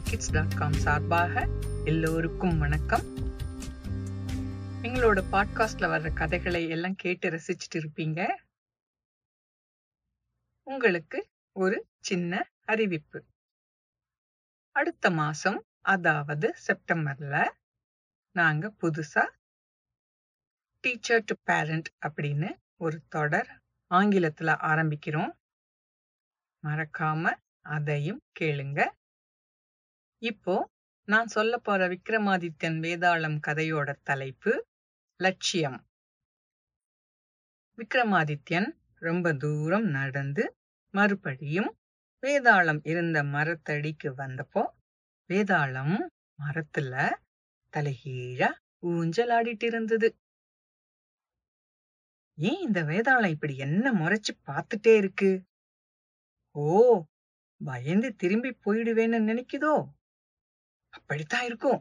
தமிழர் kids dot com சார்பாக எல்லோருக்கும் வணக்கம். எங்களோட பாட்காஸ்ட்ல வர்ற கதைகளை எல்லாம் கேட்டு ரசிச்சுட்டு இருப்பீங்க. உங்களுக்கு ஒரு சின்ன அறிவிப்பு. அடுத்த மாசம் அதாவது செப்டம்பர்ல நாங்க புதுசா டீச்சர் டு பேரண்ட் அப்படின்னு ஒரு தொடர் ஆங்கிலத்துல ஆரம்பிக்கிறோம். மறக்காம அதையும் கேளுங்க. இப்போ நான் சொல்ல போற விக்ரமாதித்யன் வேதாளம் கதையோட தலைப்பு லட்சியம். விக்ரமாதித்யன் ரொம்ப தூரம் நடந்து மறுபடியும் வேதாளம் இருந்த மரத்தடிக்கு வந்தப்போ வேதாளம் மரத்துல தலைகீழா ஊஞ்சல் ஆடிட்டு இருந்தது. ஏன் இந்த வேதாளம் இப்படி என்ன முறைச்சு பார்த்துட்டே இருக்கு? ஓ பயந்து திரும்பி போயிடுவேன்னு நினைக்குதோ? அப்படித்தான் இருக்கும்.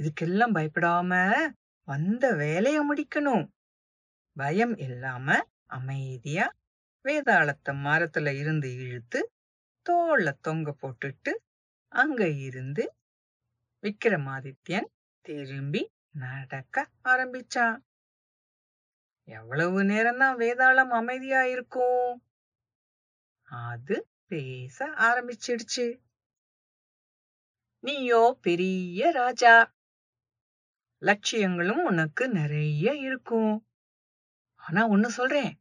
இதுக்கெல்லாம் பயப்படாம வந்த வேலைய முடிக்கணும். பயம் இல்லாம அமைதியா வேதாளத்தை மரத்துல இருந்து இழுத்து தோல்ல தொங்க போட்டுட்டு அங்க இருந்து விக்ரமாதித்யன் திரும்பி நடக்க ஆரம்பிச்சான். எவ்வளவு நேரம்தான் வேதாளம் அமைதியா இருக்கும். அது பேச ஆரம்பிச்சிடுச்சு. நீயோ பெரிய ராஜா. லட்சியங்களும் உனக்கு நிறைய இருக்கும். ஆனா ஒண்ணு சொல்றேன்.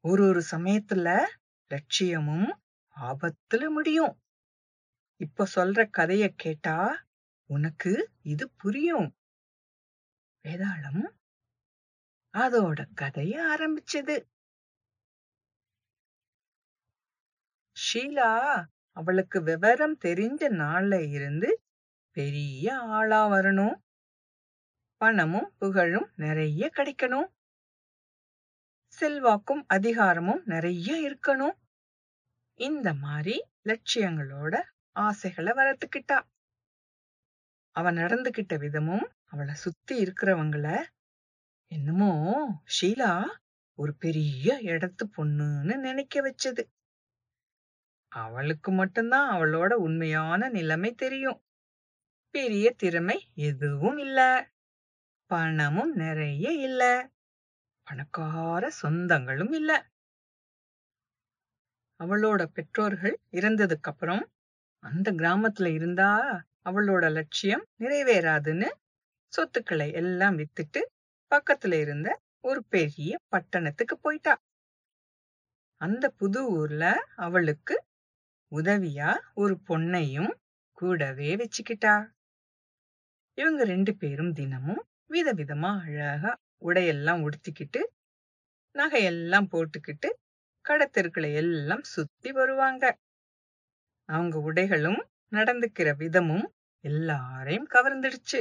ஒரு ஒரு சமயத்துல லட்சியமும் ஆபத்துல முடியும். இப்ப சொல்ற கதைய கேட்டா உனக்கு இது புரியும். வேதாளம் அதோட கதைய ஆரம்பிச்சது. ஷீலா அவளுக்கு விவரம் தெரிஞ்ச நாள்ல இருந்து பெரிய ஆளா வரணும். பணமும் புகழும் நிறைய கிடைக்கணும். செல்வாக்கும் அதிகாரமும் நிறைய இருக்கணும். இந்த மாதிரி லட்சியங்களோட ஆசைகளை வளர்த்துக்கிட்டா. அவ நடந்துகிட்ட விதமும் அவளை சுத்தி இருக்கிறவங்கள என்னமோ ஷீலா ஒரு பெரிய இடத்து பொண்ணுன்னு நினைக்க வச்சது. அவளுக்கு மட்டும்தான் அவளோட உண்மையான நிலைமை தெரியும். பெரிய திறமை எதுவும் இல்ல. பணமும் நிறைய இல்ல. பணக்கார சொந்தங்களும் இல்ல. அவளோட பெற்றோர்கள் இறந்ததுக்கு அப்புறம் அந்த கிராமத்துல இருந்தா அவளோட லட்சியம் நிறைவேறாதுன்னு சொத்துக்களை எல்லாம் வித்துட்டு பக்கத்துல இருந்த ஒரு பெரிய பட்டணத்துக்கு போயிட்டா. அந்த புது ஊர்ல அவளுக்கு உதவியா ஒரு பொண்ணையும் கூடவே வச்சுக்கிட்டா? இவங்க ரெண்டு பேரும் தினமும் விதவிதமா அழகா உடையெல்லாம் உடுத்திக்கிட்டு நகையெல்லாம் போட்டுக்கிட்டு கடத்தெருக்களை எல்லாம் சுத்தி வருவாங்க. அவங்க உடைகளும் நடந்துக்கிற விதமும் எல்லாரையும் கவர்ந்துடுச்சு.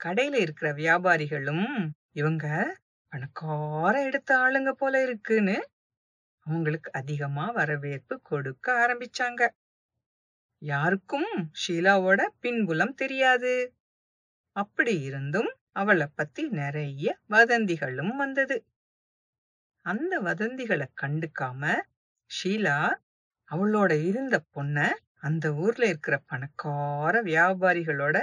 கடையில இருக்கிற வியாபாரிகளும் இவங்க பணக்கார எடுத்த ஆளுங்க போல இருக்குன்னு அவங்களுக்கு அதிகமா வரவேற்பு கொடுக்க ஆரம்பிச்சாங்க. யாருக்கும் ஷீலாவோட பின்புலம் தெரியாது. அப்படி இருந்தும் அவளை பத்தி நிறைய வதந்திகளும் வந்தது. அந்த வதந்திகளை கண்டுக்காம ஷீலா அவளோட இருந்த பொண்ண அந்த ஊர்ல இருக்கிற பணக்கார வியாபாரிகளோட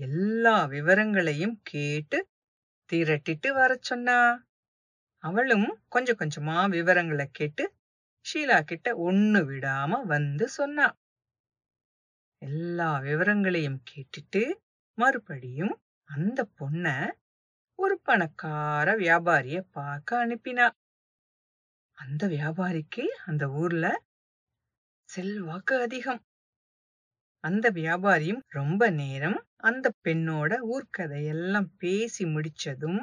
எல்லா விவரங்களையும் கேட்டு திரட்டிட்டு வர சொன்னா. அவளும் கொஞ்சம் கொஞ்சமா விவரங்களை கேட்டு ஷீலா கிட்ட ஒண்ணு விடாம வந்து சொன்னா. எல்லா விவரங்களையும் கேட்டுட்டு மறுபடியும் அந்த பொண்ண ஒரு பணக்கார வியாபாரிய பார்க்க அனுப்பினா. அந்த வியாபாரிக்கு அந்த ஊர்ல செல்வாக்கு அதிகம். அந்த வியாபாரியும் ரொம்ப நேரம் அந்த பெண்ணோட ஊர்க்கதையெல்லாம் பேசி முடிச்சதும்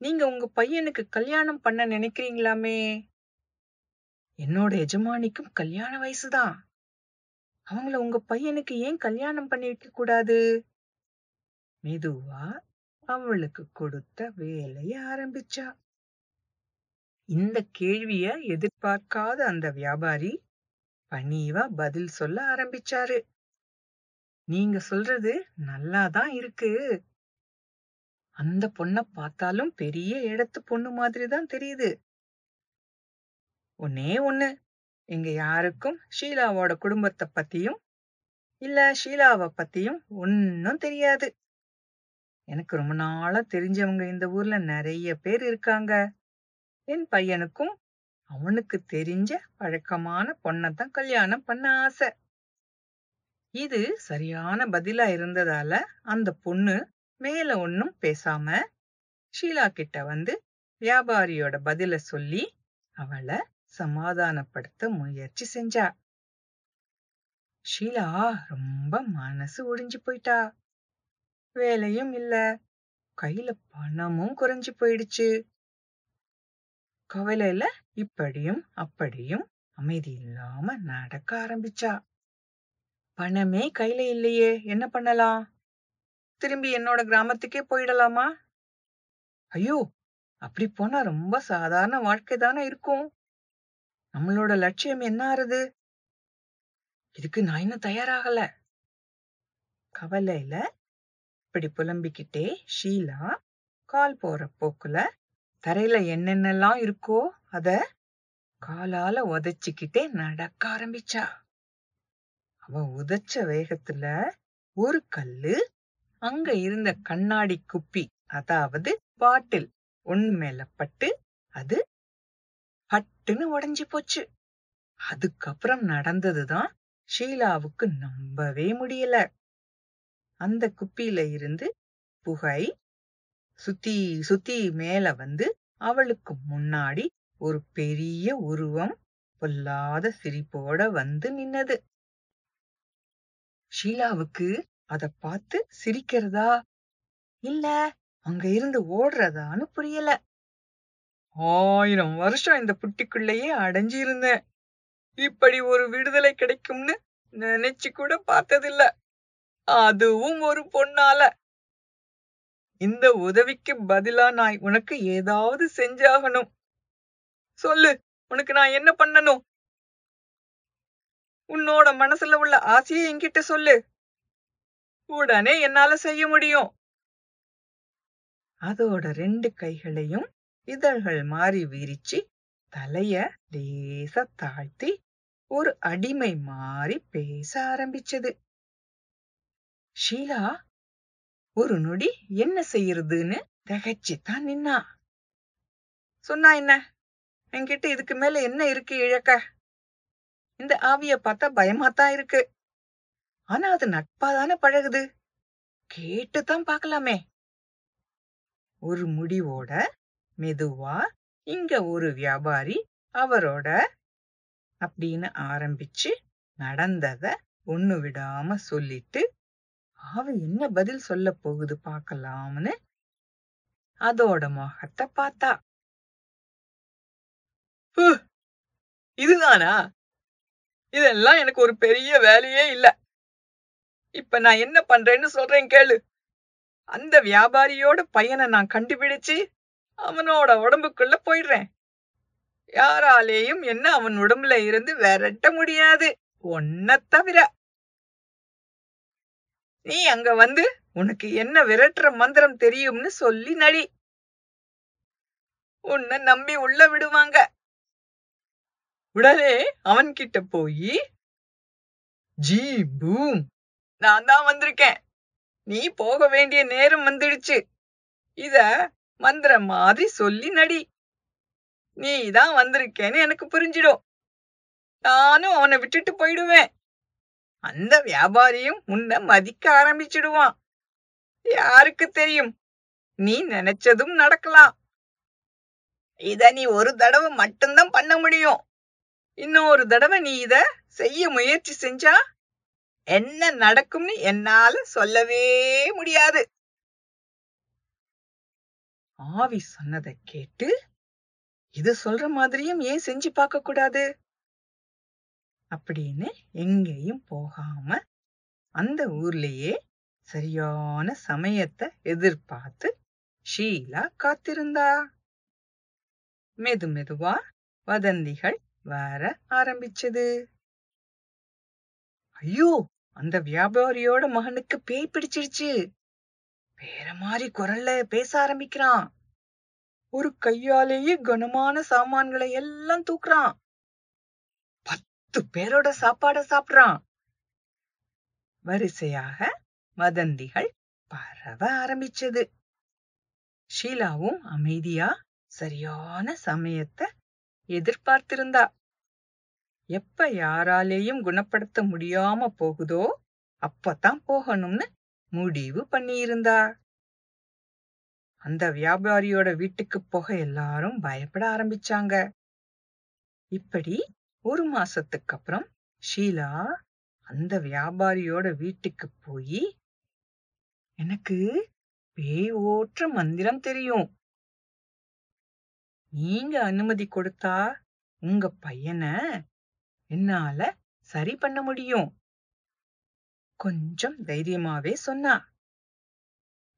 நீங்க உங்க பையனுக்கு கல்யாணம் பண்ண நினைக்கிறீங்களாமே? என்னோட எஜமானிக்கும் கல்யாண வயசுதான். அவங்கள உங்க பையனுக்கு ஏன் கல்யாணம் பண்ணிக்க கூடாது? மெதுவா அவளுக்கு கொடுத்த வேலைய ஆரம்பிச்சா. இந்த கேள்விய எதிர்பார்க்காத அந்த வியாபாரி பணிவா பதில் சொல்ல ஆரம்பிச்சாரு. நீங்க சொல்றது நல்லாதான் இருக்கு. அந்த பொண்ண பார்த்தாலும் பெரிய இடத்து பொண்ணு மாதிரி தான் தெரியுது. ஒன்னே ஒண்ணு. எங்க யாருக்கும் ஷீலாவோட குடும்பத்தை பத்தியும் இல்ல ஷீலாவை பத்தியும் ஒன்னும் தெரியாது. எனக்கு ரொம்ப நாளா தெரிஞ்சவங்க இந்த ஊர்ல நிறைய பேர் இருக்காங்க. என் பையனுக்கும் அவனுக்கு தெரிஞ்ச பழக்கமான பொண்ணத்தான் கல்யாணம் பண்ண ஆசை. இது சரியான பதிலா இருந்ததால அந்த பொண்ணு மேல ஒன்னும் பேசாம ஷீலா கிட்ட வந்து வியாபாரியோட பதில சொல்லி அவளை சமாதானப்படுத்த முயற்சி செஞ்சா. ஷீலா ரொம்ப மனசு ஒடிஞ்சு போயிட்டா. வேலையும் இல்ல. கையில பணமும் குறைஞ்சு போயிடுச்சு. கவலையில இப்படியும் அப்படியும் அமைதி இல்லாம நடக்க ஆரம்பிச்சா. பணமே கையில இல்லையே. என்ன பண்ணலாம்? திரும்பி என்னோட கிராமத்துக்கே போயிடலாமா? ஐயோ! அப்படி போனா ரொம்ப சாதாரண வாழ்க்கை தானே இருக்கும். நம்மளோட லட்சியம் என்ன ஆறுது? இதுக்கு நான் இன்னும் தயாராகல. கவலையில இப்படி புலம்பிக்கிட்டே ஷீலா கால் போற போக்குல தரையில என்னென்னலாம் இருக்கோ அத காலால உதைச்சுக்கிட்டே நடக்க ஆரம்பிச்சா. அவ உதைச்ச வேகத்துல ஒரு கல்லு அங்க இருந்த கண்ணாடி குப்பி அதாவது பாட்டில் ஒண்ணு மேல பட்டு அது பட்டுன்னு உடைஞ்சு போச்சு. அதுக்கப்புறம் நடந்ததுதான் ஷீலாவுக்கு நம்பவே முடியல. அந்த குப்பியில இருந்து புகை சுத்தி சுத்தி மேல வந்து அவளுக்கு முன்னாடி ஒரு பெரிய உருவம் பொல்லாத சிரிப்போட வந்து நின்னது. ஷீலாவுக்கு அத பார்த்து சிரிக்கிறதா? இல்ல அங்க இருந்து ஓடுறதான்னு புரியல. ஆயிரம் வருஷம் இந்த புட்டிக்குள்ளேயே அடைஞ்சு இருந்தேன் இப்படி ஒரு விடுதலை கிடைக்கும்னு நினைச்சு கூட பார்த்ததில்ல. அதுவும் ஒரு பொண்ணால. இந்த உதவிக்கு பதிலா நான் உனக்கு ஏதாவது செஞ்சாகணும். சொல்லு உனக்கு நான் என்ன பண்ணணும்? உன்னோட மனசுல உள்ள ஆசையை என்கிட்ட சொல்லு. உடனே என்னால செய்ய முடியும். அதோட ரெண்டு கைகளையும் இதழ்கள் மாறி விரிச்சு தலைய லேசா தாழ்த்தி ஒரு அடிமை மாறி பேச ஆரம்பிச்சது. ஷீலா ஒரு நொடி என்ன செய்யறதுன்னு திகைச்சுதான் நின்னா. சொன்னா என்ன? என்கிட்ட இதுக்கு மேல என்ன இருக்கு இழக்க? இந்த ஆவிய பார்த்தா பயமாத்தான் இருக்கு. ஆனா அது நட்பா தானே பழகுது? கேட்டுத்தான் பார்க்கலாமே. ஒரு முடிவோட மெதுவா இங்க ஒரு வியாபாரி அவரோட அப்படின்னு ஆரம்பிச்சு நடந்தத ஒண்ணு விடாம சொல்லிட்டு அவ என்ன பதில் சொல்ல போகுது பார்க்கலாம்னு அதோட முகத்தை பார்த்தா. இதுதானா? இதெல்லாம் எனக்கு ஒரு பெரிய வேலையே இல்ல. இப்ப நான் என்ன பண்றேன்னு சொல்றேன் கேளு. அந்த வியாபாரியோட பையனை நான் கண்டுபிடிச்சு அவனோட உடம்புக்குள்ள போயிடுறேன். யாராலேயும் என்ன அவன் உடம்புல இருந்து விரட்ட முடியாது. ஒன்ன தவிர. நீ அங்க வந்து உனக்கு என்ன விரட்டுற மந்திரம் தெரியும்னு சொல்லி நடி. உன்னை நம்பி உள்ள விடுவாங்க. உடனே அவன்கிட்ட போய் ஜி பூம் நான் தான் வந்திருக்கேன். நீ போக வேண்டிய நேரம் வந்துடுச்சு. இத மந்திரம் மாதிரி சொல்லி நடி. நீ தான் வந்திருக்கேன்னு எனக்கு புரிஞ்சிடும். நானும் அவனை விட்டுட்டு போயிடுவேன். அந்த வியாபாரியும் உன்னை மதிக்க ஆரம்பிச்சிடுவான். யாருக்கு தெரியும்? நீ நினைச்சதும் நடக்கலாம். இத நீ ஒரு தடவை மட்டும்தான் பண்ண முடியும். இன்னொரு தடவை நீ இத செய்ய முயற்சி செஞ்சா என்ன நடக்கும்னு என்னால சொல்லவே முடியாது. ஆவி சொன்னதை கேட்டு இது சொல்ற மாதிரியும் ஏன் செஞ்சு பார்க்க கூடாது? அப்படின்னு எங்கேயும் போகாம அந்த ஊர்லயே சரியான சமயத்தை எதிர்பார்த்து ஷீலா காத்திருந்தா. மெது மெதுவா வதந்திகள் வர ஆரம்பிச்சது. ஐயோ! அந்த வியாபாரியோட மகனுக்கு பேய் பிடிச்சிடுச்சு வேற மாதிரி குரல்ல பேச ஆரம்பிக்கிறான். ஒரு கையாலேயே கனமான சாமான்களை எல்லாம் தூக்குறான். பத்து பேரோட சாப்பாட சாப்பிடுறான். வரிசையாக வதந்திகள் பரவ ஆரம்பிச்சது. ஷீலாவும் அமைதியா சரியான சமயத்தை எதிர்பார்த்திருந்தா. எப்ப யாராலேயும் குணப்படுத்த முடியாம போகுதோ அப்பதான் போகணும்னு முடிவு பண்ணியிருந்தா. அந்த வியாபாரியோட வீட்டுக்கு போக எல்லாரும் பயப்பட ஆரம்பிச்சாங்க. இப்படி ஒரு மாசத்துக்கு அப்புறம் ஷீலா அந்த வியாபாரியோட வீட்டுக்கு போய் எனக்கு பேய் ஓற்ற மந்திரம் தெரியும். நீங்க அனுமதி கொடுத்தா உங்க பையனை என்னால சரி பண்ண முடியும். கொஞ்சம் தைரியமாவே சொன்னா.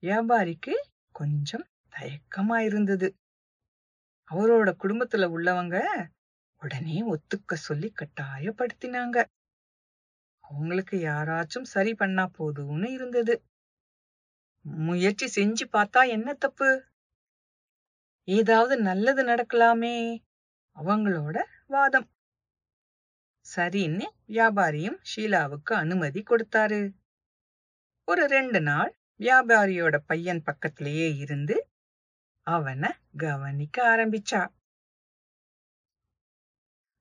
வியாபாரிக்கு கொஞ்சம் தயக்கமா இருந்தது. அவரோட குடும்பத்துல உள்ளவங்க உடனே ஒத்துக்க சொல்லி கட்டாயப்படுத்தினாங்க. அவங்களுக்கு யாராச்சும் சரி பண்ணா போதும்னு இருந்தது. முயற்சி செஞ்சு பார்த்தா என்ன தப்பு? ஏதாவது நல்லது நடக்கலாமே? அவங்களோட வாதம். சரின்னு வியாபாரியும் ஷீலாவுக்கு அனுமதி கொடுத்தாரு. ஒரு ரெண்டு நாள் வியாபாரியோட பையன் பக்கத்திலேயே இருந்து அவனை கவனிக்க ஆரம்பிச்சா.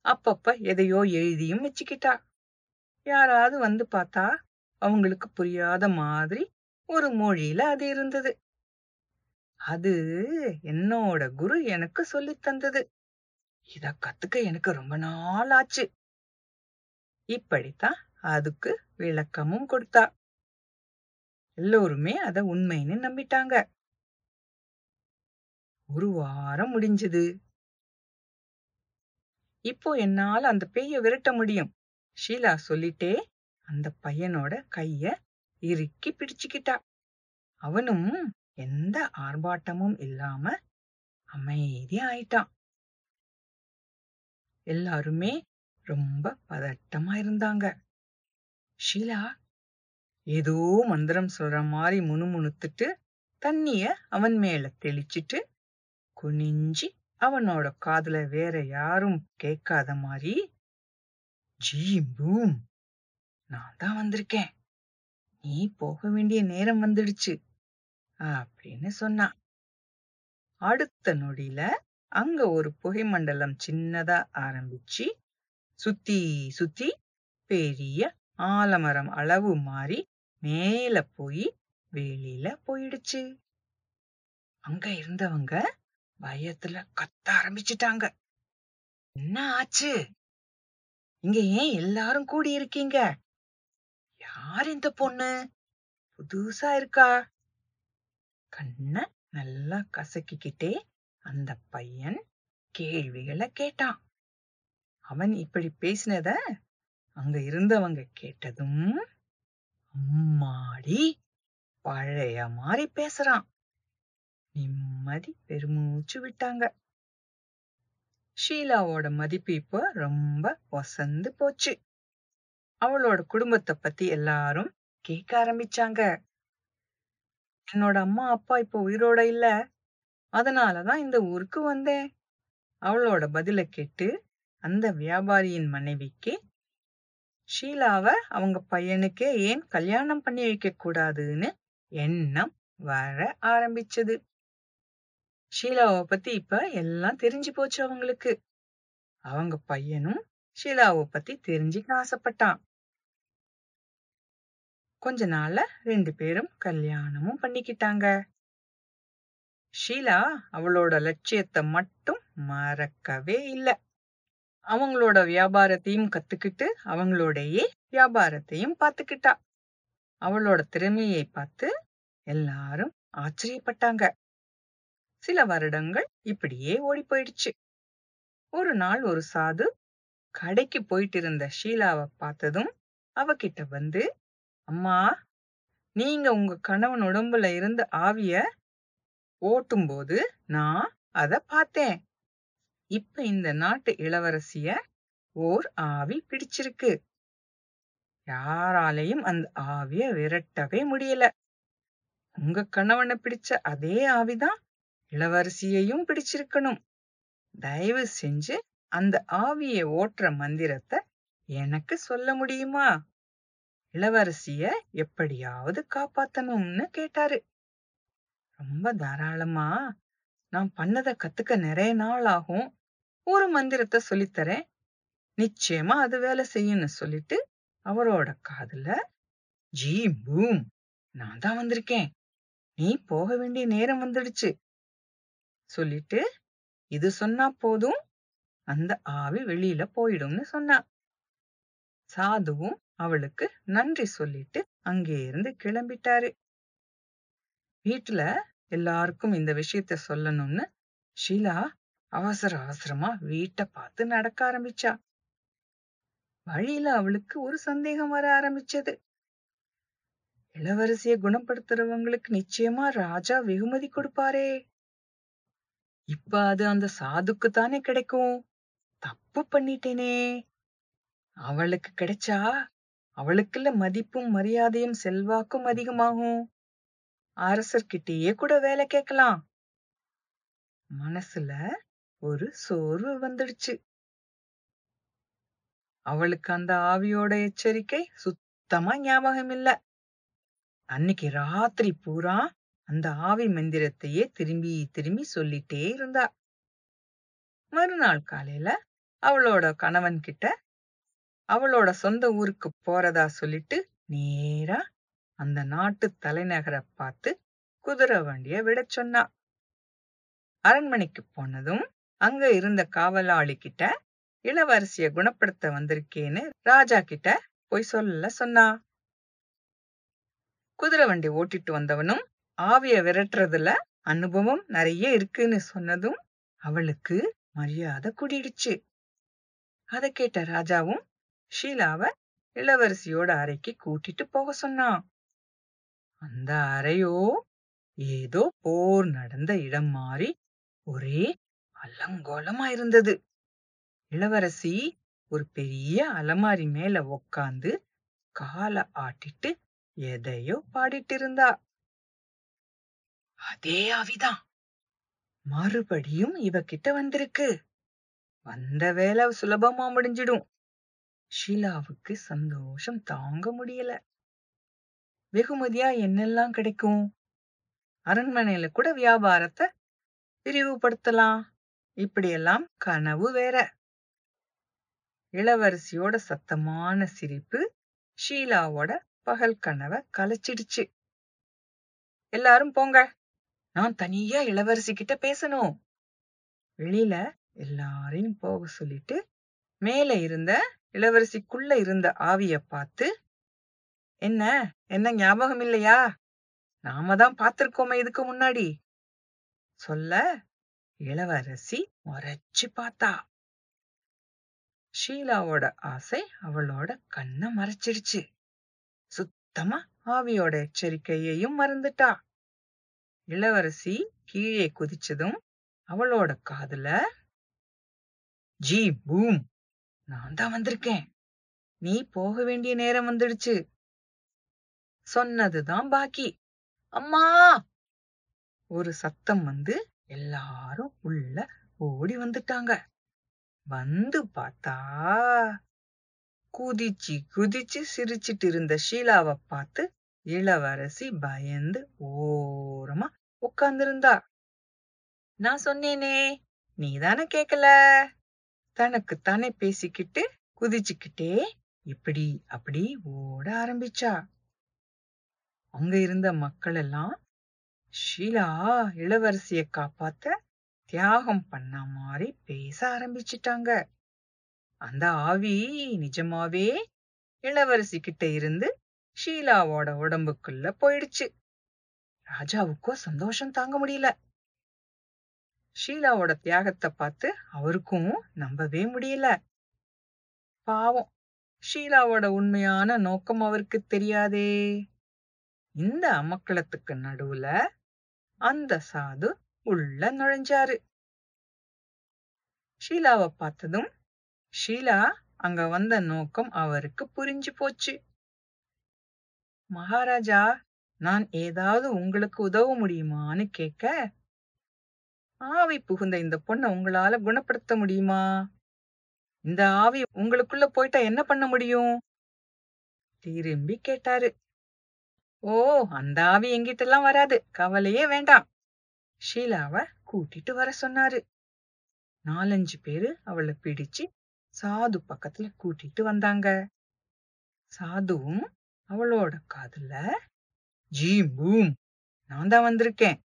அப்பப்ப எதையோ எழுதியும் வச்சுக்கிட்டா. யாராவது வந்து பார்த்தா அவங்களுக்கு புரியாத மாதிரி ஒரு மொழியில அது இருந்தது. அது என்னோட குரு எனக்கு சொல்லி தந்தது. இத கத்துக்க எனக்கு ரொம்ப நாள் ஆச்சு இப்படித்தான் அதுக்கு விளக்கமும் கொடுத்தா. எல்லோருமே அத உண்மைன்னு நம்பிட்டாங்க. ஒரு வாரம் முடிஞ்சது. இப்போ என்னால அந்த பேய விரட்ட முடியும். ஷீலா சொல்லிட்டே அந்த பையனோட கைய இறுக்கி பிடிச்சுக்கிட்டா. அவனும் எந்த ஆர்ப்பாட்டமும் இல்லாம அமைதியா ஆயிட்டான் எல்லாருமே ரொம்ப பதட்டமா இருந்தாங்க. ஷீலா ஏதோ மந்திரம் சொல்ற மாதிரி முணுமுணுத்துட்டு தண்ணிய அவன் மேல தெளிச்சிட்டு குனிஞ்சி அவனோட காதுல வேற யாரும் கேட்காத மாதிரி ஜீ பூம் நான் தான் வந்திருக்கேன். நீ போக வேண்டிய நேரம் வந்துடுச்சு அப்படின்னு சொன்னான் அடுத்த நொடியில அங்க ஒரு புகை மண்டலம் சின்னதா ஆரம்பிச்சு சுத்தி சுத்தி பெரிய ஆலமரம் அளவு மாறி மேல போய் வெளியில போயிடுச்சு. அங்க இருந்தவங்க பயத்துல கத்த ஆரம்பிச்சிட்டாங்க. என்ன ஆச்சு? இங்க ஏன் எல்லாரும் கூடி இருக்கீங்க? யார் இந்த பொண்ணு? புதுசா இருக்கா? கண்ண நல்லா கசக்கிக்கிட்டே அந்த பையன் கேள்விகளை கேட்டான். அவன் இப்படி பேசினத அங்க இருந்தவங்க கேட்டதும் அம்மாடி பழைய மாதிரி பேசுறான். நிம்மதி பெருமூச்சு விட்டாங்க. ஷீலாவோட மதிப்பு இப்ப ரொம்ப வசந்து போச்சு. அவளோட குடும்பத்தை பத்தி எல்லாரும் கேட்க ஆரம்பிச்சாங்க. என்னோட அம்மா அப்பா இப்ப உயிரோட இல்ல. அதனாலதான் இந்த ஊருக்கு வந்தேன். அவளோட பதில கேட்டு அந்த வியாபாரியின் மனைவிக்கு ஷீலாவ அவங்க பையனுக்கே ஏன் கல்யாணம் பண்ணி வைக்க கூடாதுன்னு எண்ணம் வர ஆரம்பிச்சது. ஷீலாவை பத்தி இப்ப எல்லாம் தெரிஞ்சு போச்சு அவங்களுக்கு. அவங்க பையனும் ஷீலாவை பத்தி தெரிஞ்சுக்க ஆசைப்பட்டான். கொஞ்ச நாள்ல ரெண்டு பேரும் கல்யாணமும் பண்ணிக்கிட்டாங்க. ஷீலா அவளோட லட்சியத்தை மட்டும் மறக்கவே இல்ல. அவங்களோட வியாபாரத்தையும் கத்துக்கிட்டு அவங்களோடையே வியாபாரத்தையும் பார்த்துக்கிட்டா அவளோட திறமையை பார்த்து எல்லாரும் ஆச்சரியப்பட்டாங்க. சில வருடங்கள் இப்படியே ஓடி போயிடுச்சு. ஒரு நாள் ஒரு சாது கடைக்கு போயிட்டு இருந்த ஷீலாவை பார்த்ததும் அவகிட்ட வந்து அம்மா நீங்க உங்க கணவன் உடம்புல இருந்த ஆவிய ஓட்டும்போது நான் அத பார்த்தேன். இப்ப இந்த நாட்டு இளவரசிய ஓர் ஆவி பிடிச்சிருக்கு. யாராலையும் அந்த ஆவிய விரட்டவே முடியல. உங்க கணவனை பிடிச்ச அதே ஆவிதான் இளவரசியையும் பிடிச்சிருக்கணும். தயவு செஞ்சு அந்த ஆவிய ஓட்டுற மந்திரத்தை எனக்கு சொல்ல முடியுமா? இளவரசிய எப்படியாவது காப்பாத்தணும்னு கேட்டாரு. ரொம்ப தாராளமா நான் பண்ணத கத்துக்க நிறைய நாள் ஆகும். ஒரு மந்திரத்தை சொல்லித்தரேன். நிச்சயமா அது வேலை செய்யும்னு சொல்லிட்டு அவரோட காதுல ஜீ பூம் நான் தான் வந்திருக்கேன். நீ போக வேண்டிய நேரம் வந்துடுச்சு. சொல்லிட்டு இது சொன்னா போதும். அந்த ஆவி வெளியில போயிடும்னு சொன்னா. சாதுவும் அவளுக்கு நன்றி சொல்லிட்டு அங்கே இருந்து கிளம்பிட்டாரு. வீட்டுல எல்லாருக்கும் இந்த விஷயத்த சொல்லணும்னு ஷீலா அவசர அவசரமா வீட்டை பார்த்து நடக்க ஆரம்பிச்சா. வழியில அவளுக்கு ஒரு சந்தேகம் வர ஆரம்பிச்சது. இளவரசிய குணப்படுத்துறவங்களுக்கு நிச்சயமா ராஜா வெகுமதி கொடுப்பாரே. இப்ப அது அந்த சாதுக்கு தானே கிடைக்கும். தப்பு பண்ணிட்டேனே. அவளுக்கு கிடைச்சா அவளுக்குள்ள மதிப்பும் மரியாதையும் செல்வாக்கும் அதிகமாகும். அரசர்கிட்டயே கூட வேலை கேட்கலாம். மனசுல ஒரு சோர்வு வந்துடுச்சு. அவளுக்கு அந்த ஆவியோட எச்சரிக்கை சுத்தமா ஞாபகம் இல்ல அன்னைக்கு ராத்திரி பூரா அந்த ஆவி மந்திரத்தையே திரும்பி திரும்பி சொல்லிட்டே இருந்தா. மறுநாள் காலையில அவளோட கணவன் கிட்ட அவளோட சொந்த ஊருக்கு போறதா சொல்லிட்டு நேரா அந்த நாட்டு தலைநகரை பார்த்து குதிரை வண்டிய விடச் சொன்னா. அரண்மனைக்கு போனதும் அங்க இருந்த காவலாளி கிட்ட இளவரசிய குணப்படுத்த வந்திருக்கேன்னு ராஜா கிட்ட போய் சொல்ல சொன்னா. குதிரை வண்டி ஓட்டிட்டு வந்தவனும் ஆவிய விரட்டுறதுல அனுபவம் நிறைய இருக்குன்னு சொன்னதும் அவளுக்கு மரியாதை கூடிடுச்சு. அத கேட்ட ராஜாவும் ஷீலாவ இளவரசியோட அறைக்கு கூட்டிட்டு போக சொன்னான் அந்த அறையோ ஏதோ போர் நடந்த இடம் மாறி ஒரே அலங்கோலமா இருந்தது. இளவரசி ஒரு பெரிய அலமாரி மேல உக்காந்து கால ஆட்டிட்டு எதையோ பாடிட்டு இருந்தா அதே ஆவிதான். மறுபடியும் இவகிட்ட வந்திருக்கு. வந்த வேலை சுலபமா முடிஞ்சிடும். ஷீலாவுக்கு சந்தோஷம் தாங்க முடியல. வெகுமதியா என்னெல்லாம் கிடைக்கும்? அரண்மனையில கூட வியாபாரத்தை விரிவுபடுத்தலாம். இப்படியெல்லாம் கனவு வேற. இளவரசியோட சத்தமான சிரிப்பு ஷீலாவோட பகல் கனவை கலைச்சிடுச்சு. எல்லாரும் போங்க. நான் தனியா இளவரசி கிட்ட பேசணும். வெளியில எல்லாரையும் போக சொல்லிட்டு மேல இருந்த இளவரசிக்குள்ள இருந்த ஆவிய பார்த்து என்ன? என்ன ஞாபகம் இல்லையா? நாம தான் பார்த்திருக்கோமே இதுக்கு முன்னாடி. சொல்ல இளவரசி முறைச்சு பார்த்தா. ஷீலாவோட ஆசை அவளோட கண்ணை மறைச்சிடுச்சு. சுத்தமா ஆவியோட எச்சரிக்கையையும் மறந்துட்டா. இளவரசி கீழே குதிச்சதும் அவளோட காதுல ஜி பூம் நான் தான் வந்திருக்கேன். நீ போக வேண்டிய நேரம் வந்துடுச்சு. சொன்னதுதான் பாக்கி. அம்மா! ஒரு சத்தம் வந்து எல்லாரும் உள்ள ஓடி வந்துட்டாங்க. வந்து பார்த்தா குதிச்சு குதிச்சு சிரிச்சிட்டு இருந்த ஷீலாவை பார்த்து இளவரசி பயந்து ஓரமா உட்கார்ந்திருந்தா நான் சொன்னேனே நீதான கேக்கல? தனக்கு தானே பேசிக்கிட்டு குதிச்சுக்கிட்டே இப்படி அப்படி ஓட ஆரம்பிச்சா. அங்க இருந்த மக்கள் எல்லாம் ஷீலா இளவரசிய காப்பாத்த தியாகம் பண்ண மாதிரி பேச ஆரம்பிச்சிட்டாங்க. அந்த ஆவி நிஜமாவே இளவரசி கிட்ட இருந்து ஷீலாவோட உடம்புக்குள்ள போயிடுச்சு. ராஜாவுக்கோ சந்தோஷம் தாங்க முடியல. ஷீலாவோட தியாகத்தை பார்த்து அவருக்கும் நம்பவே முடியல. பாவம் ஷீலாவோட உண்மையான நோக்கம் அவருக்கு தெரியாதே. இந்த அமக்களத்துக்கு நடுவுல அந்த சாது உள்ள நுழைஞ்சாரு. ஷீலாவை பார்த்ததும் ஷீலா அங்க வந்த நோக்கம் அவருக்கு புரிஞ்சு போச்சு. மகாராஜா நான் ஏதாவது உங்களுக்கு உதவ முடியுமான்னு கேட்க ஆவி புகுந்த இந்த பொண்ணை உங்களால குணப்படுத்த முடியுமா? இந்த ஆவி உங்களுக்குள்ள போயிட்டா என்ன பண்ண முடியும்? திரும்பி கேட்டாரு. ஓ அந்த ஆவி எங்கிட்டெல்லாம் வராது. கவலையே வேண்டாம். ஷீலாவ கூட்டிட்டு வர சொன்னாரு. நாலஞ்சு பேரு அவளை பிடிச்சு சாது பக்கத்துல கூட்டிட்டு வந்தாங்க. சாதுவும் அவளோட காதுல ஜீ பூம் நான் தான் வந்திருக்கேன்.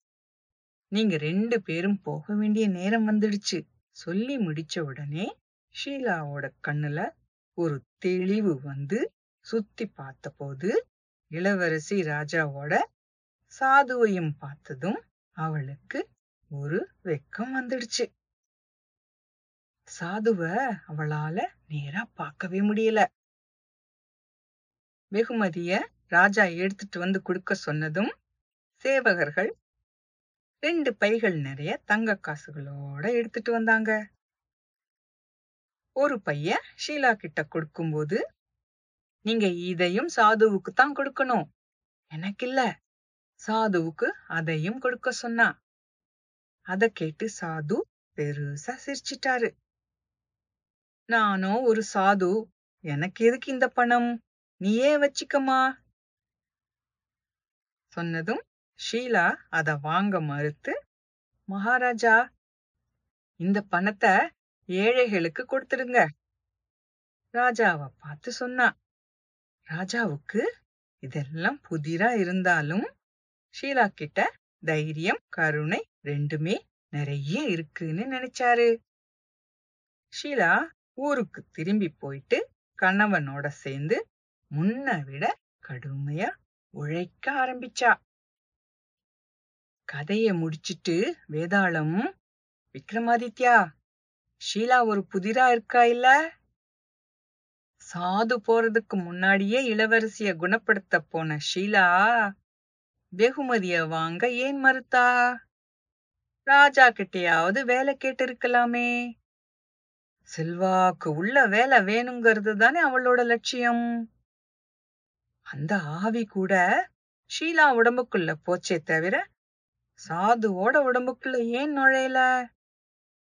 நீங்க ரெண்டு பேரும் போக வேண்டிய நேரம் வந்துடுச்சு. சொல்லி முடிச்ச உடனே ஷீலாவோட கண்ணுல ஒரு தெளிவு வந்து சுத்தி பார்த்தபோது இளவரசி ராஜாவோட சாதுவையும் பார்த்ததும் அவளுக்கு ஒரு வெக்கம் வந்துடுச்சு. சாதுவ அவளால நேரா பார்க்கவே முடியல. வெகுமதிய ராஜா எடுத்துட்டு வந்து கொடுக்க சொன்னதும் சேவகர்கள் ரெண்டு பைகள் நிறைய தங்க காசுகளோட எடுத்துட்டு வந்தாங்க. ஒரு பைய ஷீலா கிட்ட கொடுக்கும்போது நீங்க இதையும் சாதுவுக்கு தான் கொடுக்கணும். எனக்கு இல்ல சாதுவுக்கு அதையும் கொடுக்க சொன்னா. அத கேட்டு சாது பெருசா சிரிச்சிட்டாரு. நானும் ஒரு சாது எனக்கு எதுக்கு இந்த பணம்? நீயே வச்சுக்கமா சொன்னதும் ஷீலா அத வாங்க மறுத்து மகாராஜா இந்த பணத்தை ஏழைகளுக்கு கொடுத்துடுங்க ராஜாவ பார்த்து சொன்னா ராஜாவுக்கு இதெல்லாம் புதிரா இருந்தாலும் ஷீலா கிட்ட தைரியம் கருணை ரெண்டுமே நிறைய இருக்குன்னு நினைச்சாரு. ஷீலா ஊருக்கு திரும்பி போயிட்டு கணவனோட சேர்ந்து முன்ன விட கடுமையா உழைக்க ஆரம்பிச்சா. கதைய முடிச்சிட்டு வேதாளம் விக்ரமாதித்யா ஷீலா ஒரு புதிரா இருக்கா இல்ல? சாது போறதுக்கு முன்னாடியே இளவரசிய குணப்படுத்த போன ஷீலா வெகுமதிய வாங்க ஏன் மறுத்தா? ராஜா கிட்டயாவது வேலை கேட்டு இருக்கலாமே செல்வாக்கு உள்ள வேலை வேணுங்கிறது தானே அவளோட லட்சியம். அந்த ஆவி கூட ஷீலா உடம்புக்குள்ள போச்சே தவிர சாதுவோட உடம்புக்குள்ள ஏன் நுழையல?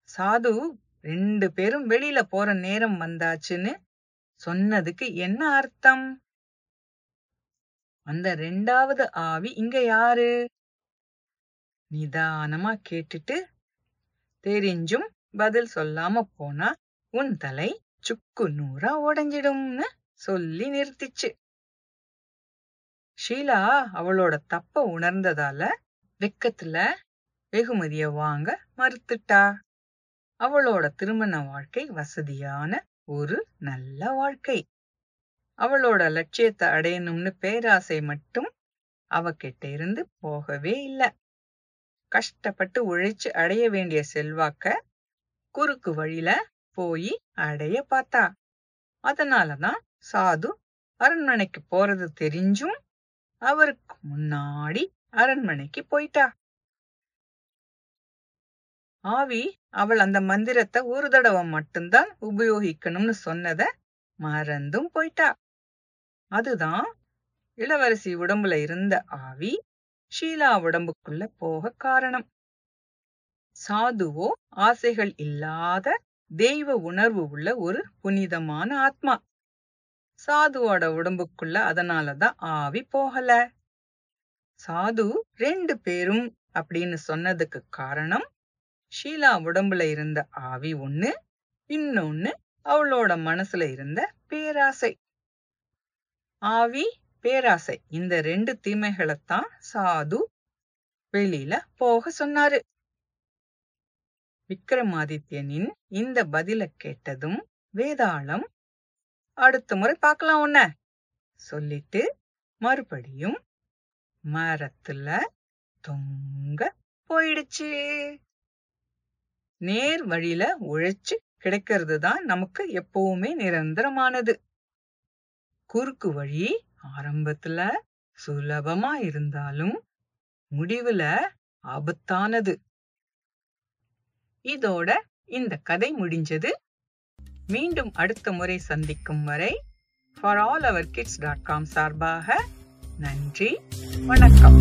சாது ரெண்டு பேரும் வெளியில போற நேரம் வந்தாச்சுன்னு சொன்னதுக்கு என்ன அர்த்தம்? அந்த ரெண்டாவது ஆவி இங்க யாரு? நிதானமா கேட்டுட்டு தெரிஞ்சும் பதில் சொல்லாம போனா உன் தலை சுக்கு நூறா உடைஞ்சிடும்னு சொல்லி நிறுத்திச்சு. ஷீலா அவளோட தப்ப உணர்ந்ததால வெக்கத்துல வெகுமதிய வாங்க மறுத்துட்டா. அவளோட திருமண வாழ்க்கை வசதியான ஒரு நல்ல வாழ்க்கை. அவளோட லட்சியத்தை அடையணும்னு பேராசை மட்டும் அவகிட்ட இருந்து போகவே இல்ல. கஷ்டப்பட்டு உழைச்சு அடைய வேண்டிய செல்வாக்க குறுக்கு வழியில போய் அடைய பார்த்தா. அதனாலதான் சாது அரண்மனைக்கு போறது தெரிஞ்சும் அவருக்கு முன்னாடி அரண்மனைக்கு போயிட்டா. ஆவி அவள் அந்த மந்திரத்தை ஒரு தடவை மட்டும்தான் உபயோகிக்கணும்னு சொன்னத மறந்தும் போயிட்டா. அதுதான் இளவரசி உடம்புல இருந்த ஆவி ஷீலா உடம்புக்குள்ள போக காரணம். சாதுவோ ஆசைகள் இல்லாத தெய்வ உணர்வு உள்ள ஒரு புனிதமான ஆத்மா. சாதுவோட உடம்புக்குள்ள அதனாலதான் ஆவி போகல. சாது ரெண்டு பேரும் அப்படின்னு சொன்னதுக்கு காரணம் ஷீலா உடம்புல இருந்த ஆவி ஒண்ணு இன்னொன்னு அவளோட மனசுல இருந்த பேராசை. ஆவி பேராசை இந்த ரெண்டு தீமைகளைத்தான் சாது வெளியில போக சொன்னாரு. விக்ரமாதித்யனின் இந்த பதில கேட்டதும் வேதாளம் அடுத்த முறை பார்க்கலாம் உன்ன சொல்லிட்டு மறுபடியும் மரத்துல தொங்க போயிடுச்சு. நேர் வழியில உழைச்சு கிடைக்கிறது தான் நமக்கு எப்பவுமே நிரந்தரமானது. குறுக்கு வழி ஆரம்பத்துல சுலபமா இருந்தாலும் முடிவுல ஆபத்தானது. இதோட இந்த கதை முடிஞ்சது. மீண்டும் அடுத்த முறை சந்திக்கும் வரை for all our kids dot com சார்பாக நன்றி வணக்கம்.